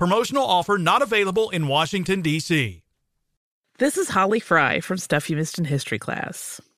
Promotional offer not available in Washington, D.C. This is Holly Frey from Stuff You Missed in History class.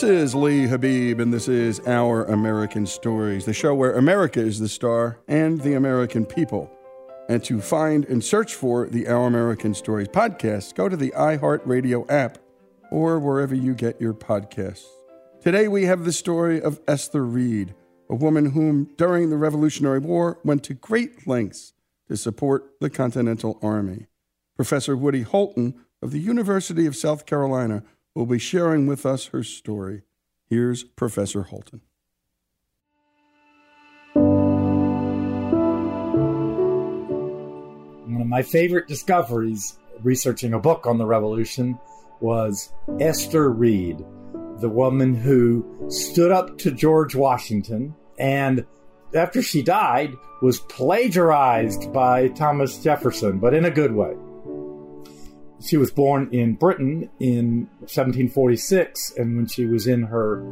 This is Lee Habeeb, and this is Our American Stories, the show where America is the star and the American people. And to find and search for the Our American Stories podcast, go to the iHeartRadio app or wherever you get your podcasts. Today we have the story of Esther Reed, a woman whom, during the Revolutionary War, went to great lengths to support the Continental Army. Professor Woody Holton of the University of South Carolina will be sharing with us her story. Here's Professor Holton. One of my favorite discoveries researching a book on the revolution was Esther Reed, the woman who stood up to George Washington and after she died was plagiarized by Thomas Jefferson, but in a good way she was born in Britain in 1746, and when she was in her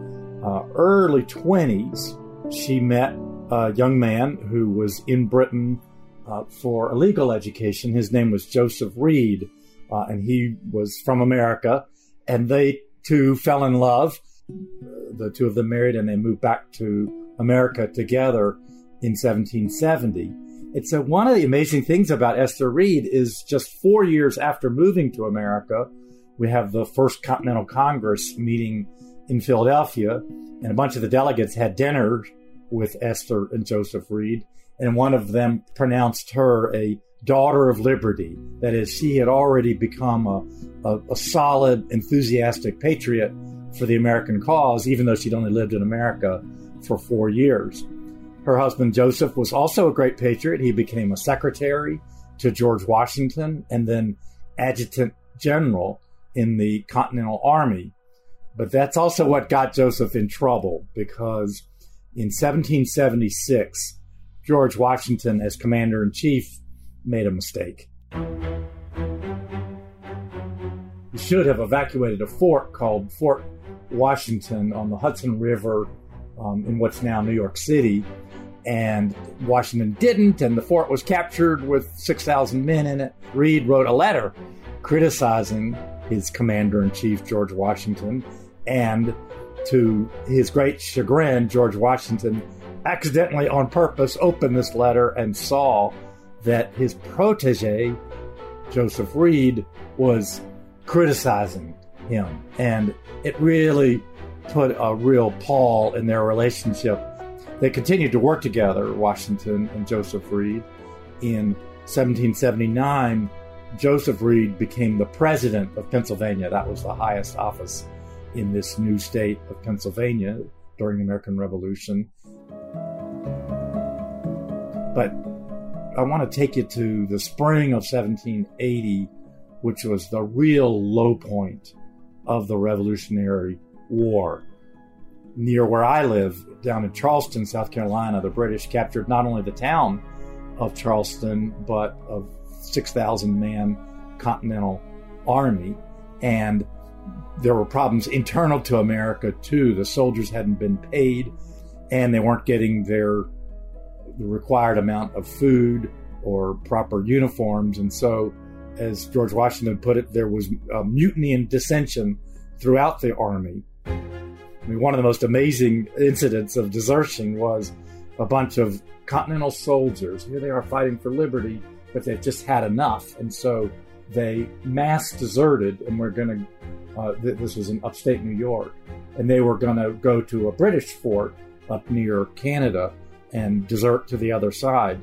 uh, early 20s, she met a young man who was in Britain uh, for a legal education. His name was Joseph Reed, uh, and he was from America, and they two fell in love. The two of them married, and they moved back to America together in 1770 it's a, one of the amazing things about Esther Reed is just four years after moving to America, we have the first Continental Congress meeting in Philadelphia, and a bunch of the delegates had dinner with Esther and Joseph Reed, and one of them pronounced her a daughter of liberty. That is, she had already become a, a, a solid, enthusiastic patriot for the American cause, even though she'd only lived in America for four years. Her husband Joseph was also a great patriot. He became a secretary to George Washington and then adjutant general in the Continental Army. But that's also what got Joseph in trouble because in 1776, George Washington, as commander in chief, made a mistake. He should have evacuated a fort called Fort Washington on the Hudson River um, in what's now New York City. And Washington didn't, and the fort was captured with 6,000 men in it. Reed wrote a letter criticizing his commander in chief, George Washington, and to his great chagrin, George Washington accidentally, on purpose, opened this letter and saw that his protege, Joseph Reed, was criticizing him. And it really put a real pall in their relationship. They continued to work together, Washington and Joseph Reed. In 1779, Joseph Reed became the president of Pennsylvania. That was the highest office in this new state of Pennsylvania during the American Revolution. But I want to take you to the spring of 1780, which was the real low point of the Revolutionary War. Near where I live, down in Charleston, South Carolina, the British captured not only the town of Charleston, but a 6,000 man Continental Army. And there were problems internal to America, too. The soldiers hadn't been paid, and they weren't getting their the required amount of food or proper uniforms. And so, as George Washington put it, there was uh, mutiny and dissension throughout the army. I mean, one of the most amazing incidents of desertion was a bunch of Continental soldiers. Here they are fighting for liberty, but they've just had enough. And so they mass deserted, and we're going to, uh, th- this was in upstate New York, and they were going to go to a British fort up near Canada and desert to the other side.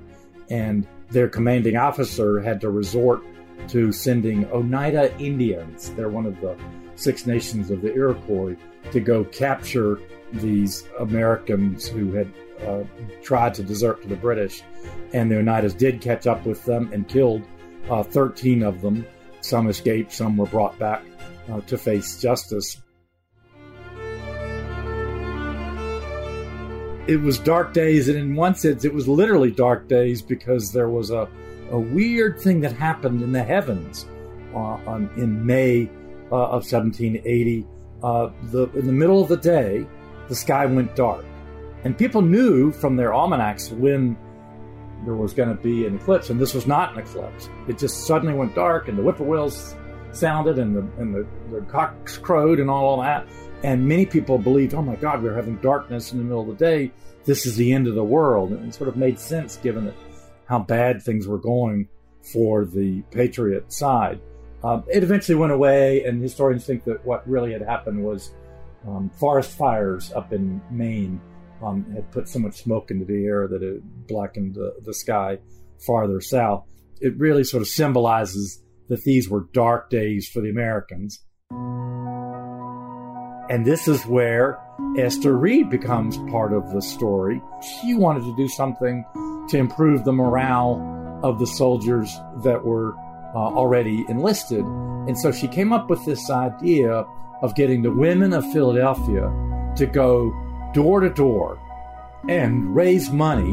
And their commanding officer had to resort to sending Oneida Indians, they're one of the Six Nations of the Iroquois, to go capture these Americans who had uh, tried to desert to the British. And the Oneidas did catch up with them and killed uh, 13 of them. Some escaped, some were brought back uh, to face justice. It was dark days, and in one sense, it was literally dark days because there was a, a weird thing that happened in the heavens uh, on, in May uh, of 1780. Uh, the, in the middle of the day, the sky went dark. And people knew from their almanacs when there was going to be an eclipse, and this was not an eclipse. It just suddenly went dark, and the whippoorwills sounded, and the and the, the cocks crowed, and all of that. And many people believed, "Oh my God, we're having darkness in the middle of the day. This is the end of the world." And it sort of made sense given that how bad things were going for the Patriot side. Um, it eventually went away, and historians think that what really had happened was um, forest fires up in Maine um, had put so much smoke into the air that it blackened the, the sky farther south. It really sort of symbolizes that these were dark days for the Americans. And this is where Esther Reed becomes part of the story. She wanted to do something to improve the morale of the soldiers that were uh, already enlisted. And so she came up with this idea of getting the women of Philadelphia to go door to door and raise money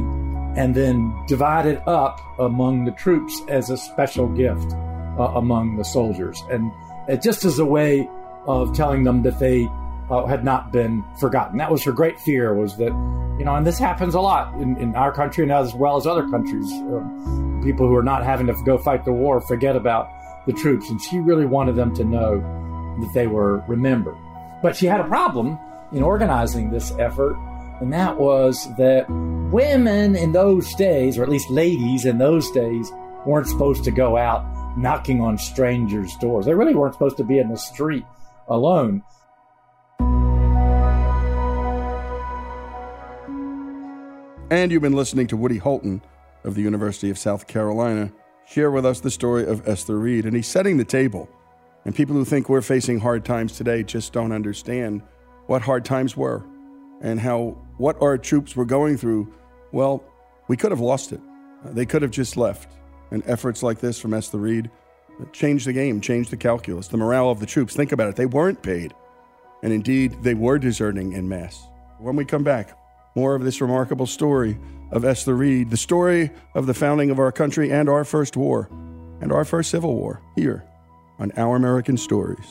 and then divide it up among the troops as a special gift uh, among the soldiers. And uh, just as a way of telling them that they uh, had not been forgotten. That was her great fear was that, you know, and this happens a lot in, in our country and as well as other countries. Um, people who are not having to go fight the war forget about the troops. And she really wanted them to know that they were remembered. But she had a problem in organizing this effort, and that was that women in those days, or at least ladies in those days, weren't supposed to go out knocking on strangers' doors. They really weren't supposed to be in the street alone. And you've been listening to Woody Holton of the University of South Carolina share with us the story of Esther Reed. And he's setting the table. And people who think we're facing hard times today just don't understand what hard times were and how what our troops were going through. Well, we could have lost it. They could have just left. And efforts like this from Esther Reed changed the game, changed the calculus, the morale of the troops. Think about it. They weren't paid. And indeed, they were deserting in mass. When we come back, more of this remarkable story of Esther Reed, the story of the founding of our country and our first war and our first Civil War here on Our American Stories.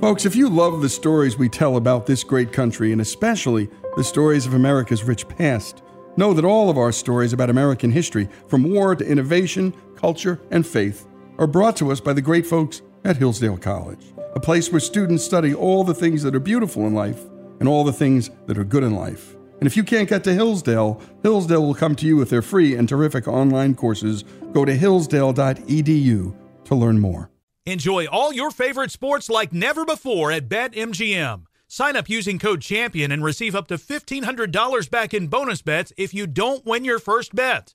Folks, if you love the stories we tell about this great country, and especially the stories of America's rich past, know that all of our stories about American history, from war to innovation, culture, and faith, are brought to us by the great folks at Hillsdale College, a place where students study all the things that are beautiful in life and all the things that are good in life. And if you can't get to Hillsdale, Hillsdale will come to you with their free and terrific online courses. Go to hillsdale.edu to learn more. Enjoy all your favorite sports like never before at BetMGM. Sign up using code CHAMPION and receive up to $1,500 back in bonus bets if you don't win your first bet.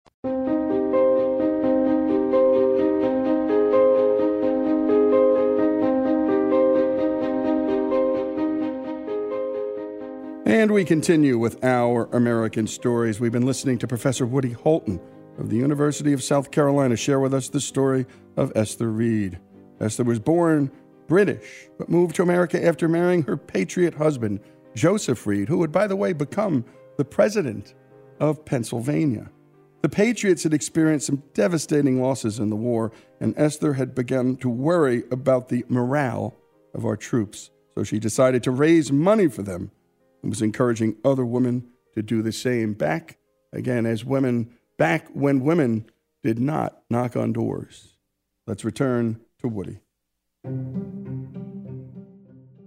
And we continue with our American stories. We've been listening to Professor Woody Holton of the University of South Carolina share with us the story of Esther Reed. Esther was born British, but moved to America after marrying her patriot husband, Joseph Reed, who would, by the way, become the president of Pennsylvania. The Patriots had experienced some devastating losses in the war, and Esther had begun to worry about the morale of our troops. So she decided to raise money for them and was encouraging other women to do the same. Back again, as women, back when women did not knock on doors. Let's return to Woody.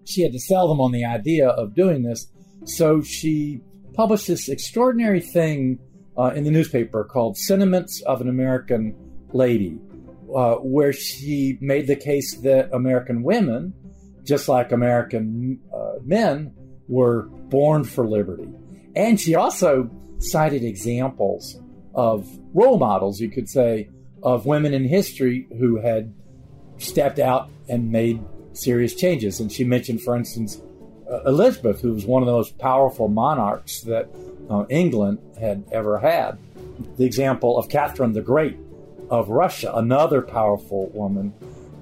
She had to sell them on the idea of doing this, so she published this extraordinary thing uh, in the newspaper called Sentiments of an American Lady, uh, where she made the case that American women, just like American uh, men, were born for liberty. And she also cited examples of role models, you could say, of women in history who had stepped out and made serious changes. And she mentioned, for instance, uh, Elizabeth, who was one of the most powerful monarchs that uh, England had ever had. The example of Catherine the Great of Russia, another powerful woman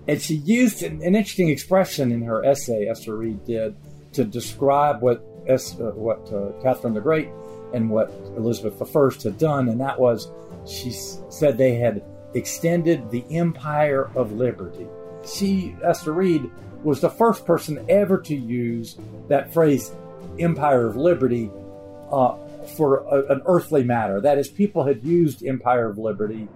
And she used an, an interesting expression in her essay, Esther Reed did, to describe what es, uh, what uh, Catherine the Great and what Elizabeth I had done, and that was she said they had extended the empire of liberty. She, Esther Reed, was the first person ever to use that phrase, empire of liberty, uh, for a, an earthly matter. That is, people had used empire of liberty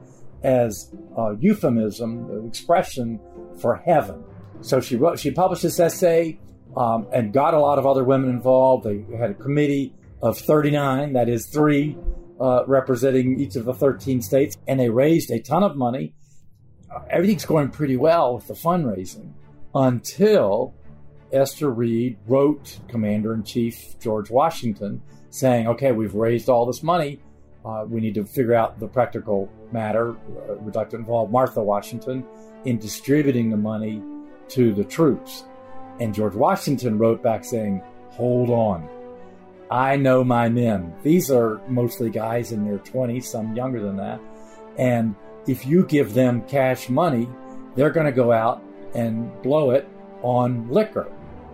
as a euphemism, an expression for heaven. So she wrote, she published this essay um, and got a lot of other women involved. They had a committee of 39, that is three uh, representing each of the 13 states, and they raised a ton of money. Uh, everything's going pretty well with the fundraising until Esther Reed wrote Commander in Chief George Washington saying, okay, we've raised all this money. Uh, we need to figure out the practical matter. Uh, we'd like to involve Martha Washington in distributing the money to the troops. And George Washington wrote back saying, hold on. I know my men. These are mostly guys in their 20s, some younger than that. And if you give them cash money, they're going to go out and blow it on liquor.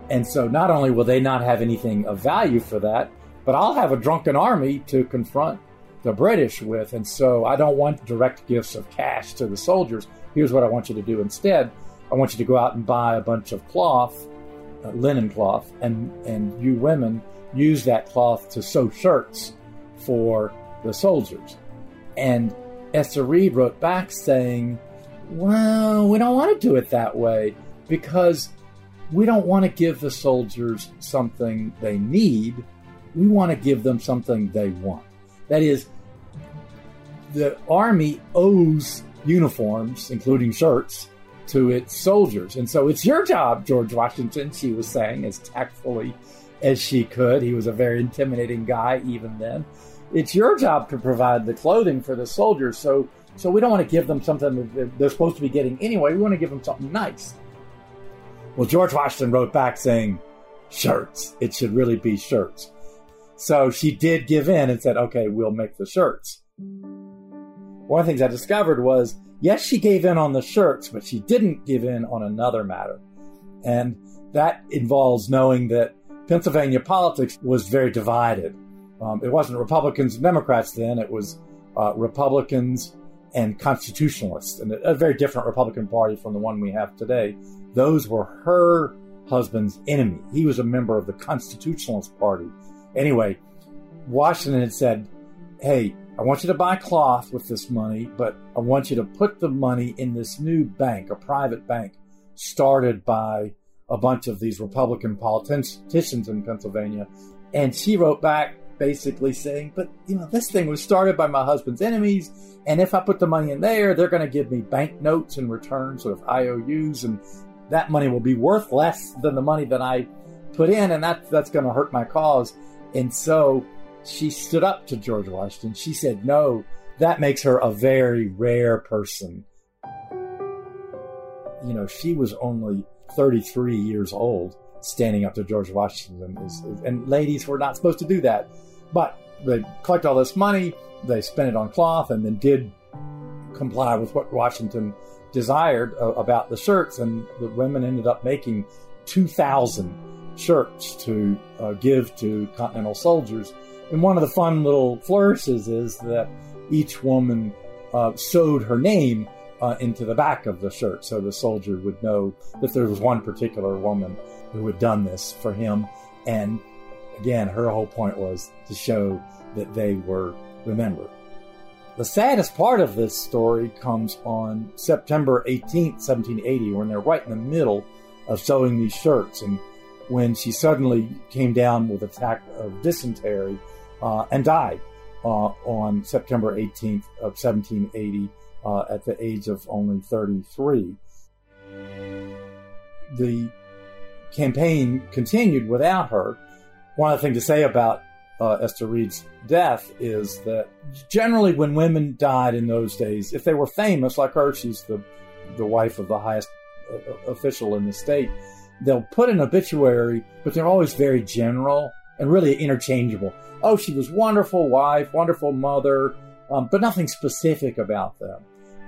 And so not only will they not have anything of value for that, but I'll have a drunken army to confront the British with. And so I don't want direct gifts of cash to the soldiers. Here's what I want you to do instead I want you to go out and buy a bunch of cloth, uh, linen cloth, and, and you women use that cloth to sew shirts for the soldiers. And Esther Reed wrote back saying, Well, we don't want to do it that way because we don't want to give the soldiers something they need. We want to give them something they want. That is, the Army owes uniforms, including shirts, to its soldiers. And so it's your job, George Washington, she was saying as tactfully as she could. He was a very intimidating guy even then. It's your job to provide the clothing for the soldiers. So, so we don't want to give them something that they're supposed to be getting anyway. We want to give them something nice. Well, George Washington wrote back saying, shirts. It should really be shirts. So she did give in and said, okay, we'll make the shirts. One of the things I discovered was, yes, she gave in on the shirts, but she didn't give in on another matter. And that involves knowing that Pennsylvania politics was very divided. Um, it wasn't Republicans and Democrats then, it was uh, Republicans and constitutionalists, and a, very different Republican Party from the one we have today. Those were her husband's enemy. He was a member of the Constitutionalist Party. Anyway, Washington had said, Hey, I want you to buy cloth with this money, but I want you to put the money in this new bank, a private bank started by a bunch of these Republican politicians in Pennsylvania. And she wrote back basically saying, But, you know, this thing was started by my husband's enemies. And if I put the money in there, they're going to give me banknotes in return, sort of IOUs. And that money will be worth less than the money that I put in. And that, that's going to hurt my cause. And so she stood up to George Washington. She said, No, that makes her a very rare person. You know, she was only 33 years old standing up to George Washington. And ladies were not supposed to do that. But they collect all this money, they spent it on cloth, and then did comply with what Washington desired uh, about the shirts. And the women ended up making 2,000 shirts to uh, give to Continental soldiers. And one of the fun little flourishes is that each woman uh, sewed her name uh, into the back of the shirt so the soldier would know that there was one particular woman who had done this for him. And again, her whole point was to show that they were remembered. The saddest part of this story comes on September 18th, 1780, when they're right in the middle of sewing these shirts, and when she suddenly came down with an attack of dysentery uh, and died uh, on September 18th of 1780 uh, at the age of only 33. The campaign continued without her. One other thing to say about uh, Esther Reed's death is that generally, when women died in those days, if they were famous like her, she's the the wife of the highest uh, uh official in the state. They'll put an obituary, but they're always very general and really interchangeable. Oh, she was wonderful wife, wonderful mother, um, but nothing specific about them.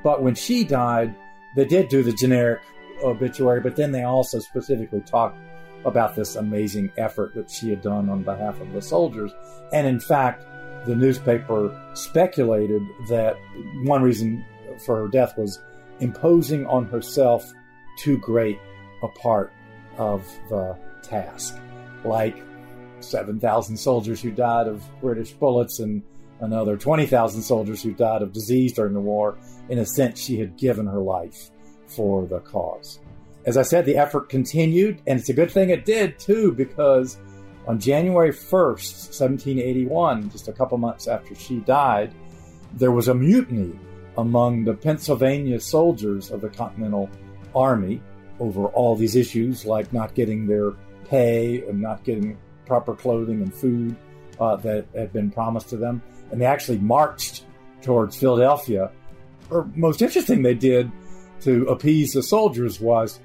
But when she died, they did do the generic obituary, but then they also specifically talked about this amazing effort that she had done on behalf of the soldiers. And in fact, the newspaper speculated that one reason for her death was imposing on herself too great a part of the task, like 7,000 soldiers who died of British bullets and another 20,000 soldiers who died of disease during the war. In a sense, she had given her life for the cause. As I said, the effort continued, and it's a good thing it did too, because on January 1st, 1781, just a couple months after she died, there was a mutiny among the Pennsylvania soldiers of the Continental Army over all these issues like not getting their pay and not getting proper clothing and food uh, that had been promised to them. And they actually marched towards Philadelphia. Or most interesting they did to appease the soldiers was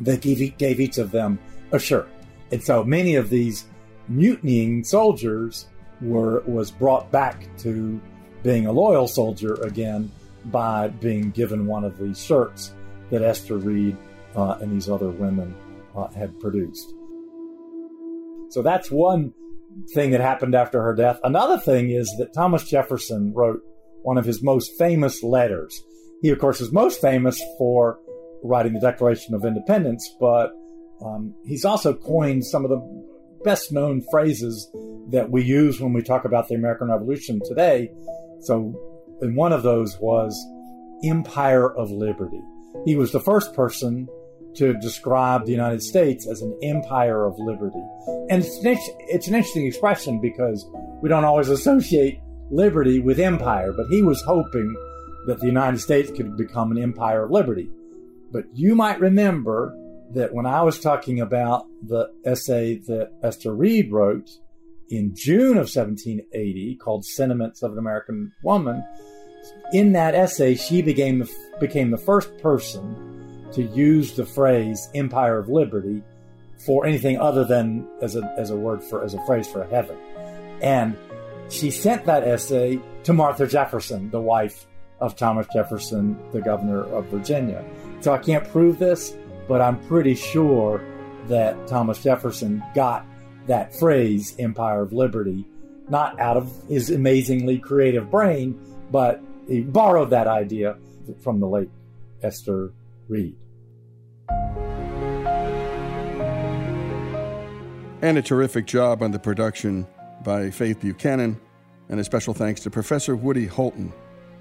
they gave, gave each of them a shirt. And so many of these mutinying soldiers were was brought back to being a loyal soldier again by being given one of these shirts that Esther Reed uh, and these other women uh, had produced. So that's one thing that happened after her death. Another thing is that Thomas Jefferson wrote one of his most famous letters. He, of course, is most famous for writing the Declaration of Independence, but um, he's also coined some of the best known phrases that we use when we talk about the American Revolution today. So, and one of those was Empire of Liberty. He was the first person to describe the United States as an empire of liberty. And it's an, it's an interesting expression because we don't always associate liberty with empire, but he was hoping that the United States could become an empire of liberty. But you might remember that when I was talking about the essay that Esther Reed wrote in June of 1780 called Sentiments of an American Woman, in that essay, she became the, became the first person to use the phrase empire of liberty for anything other than as a, as a word for, as a phrase for heaven. And she sent that essay to Martha Jefferson, the wife of Thomas Jefferson, the governor of Virginia. So I can't prove this, but I'm pretty sure that Thomas Jefferson got that phrase, empire of liberty, not out of his amazingly creative brain, but he borrowed that idea from the late Esther Reed. And a terrific job on the production by Faith Buchanan. And a special thanks to Professor Woody Holton,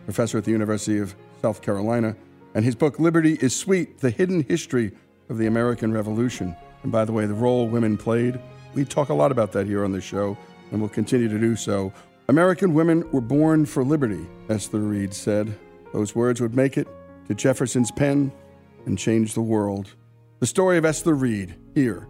professor at the University of South Carolina, and his book, Liberty is Sweet The Hidden History of the American Revolution. And by the way, the role women played, we talk a lot about that here on the show, and we'll continue to do so. American women were born for liberty, Esther Reed said. Those words would make it to Jefferson's pen and change the world. The story of Esther Reed, here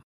com.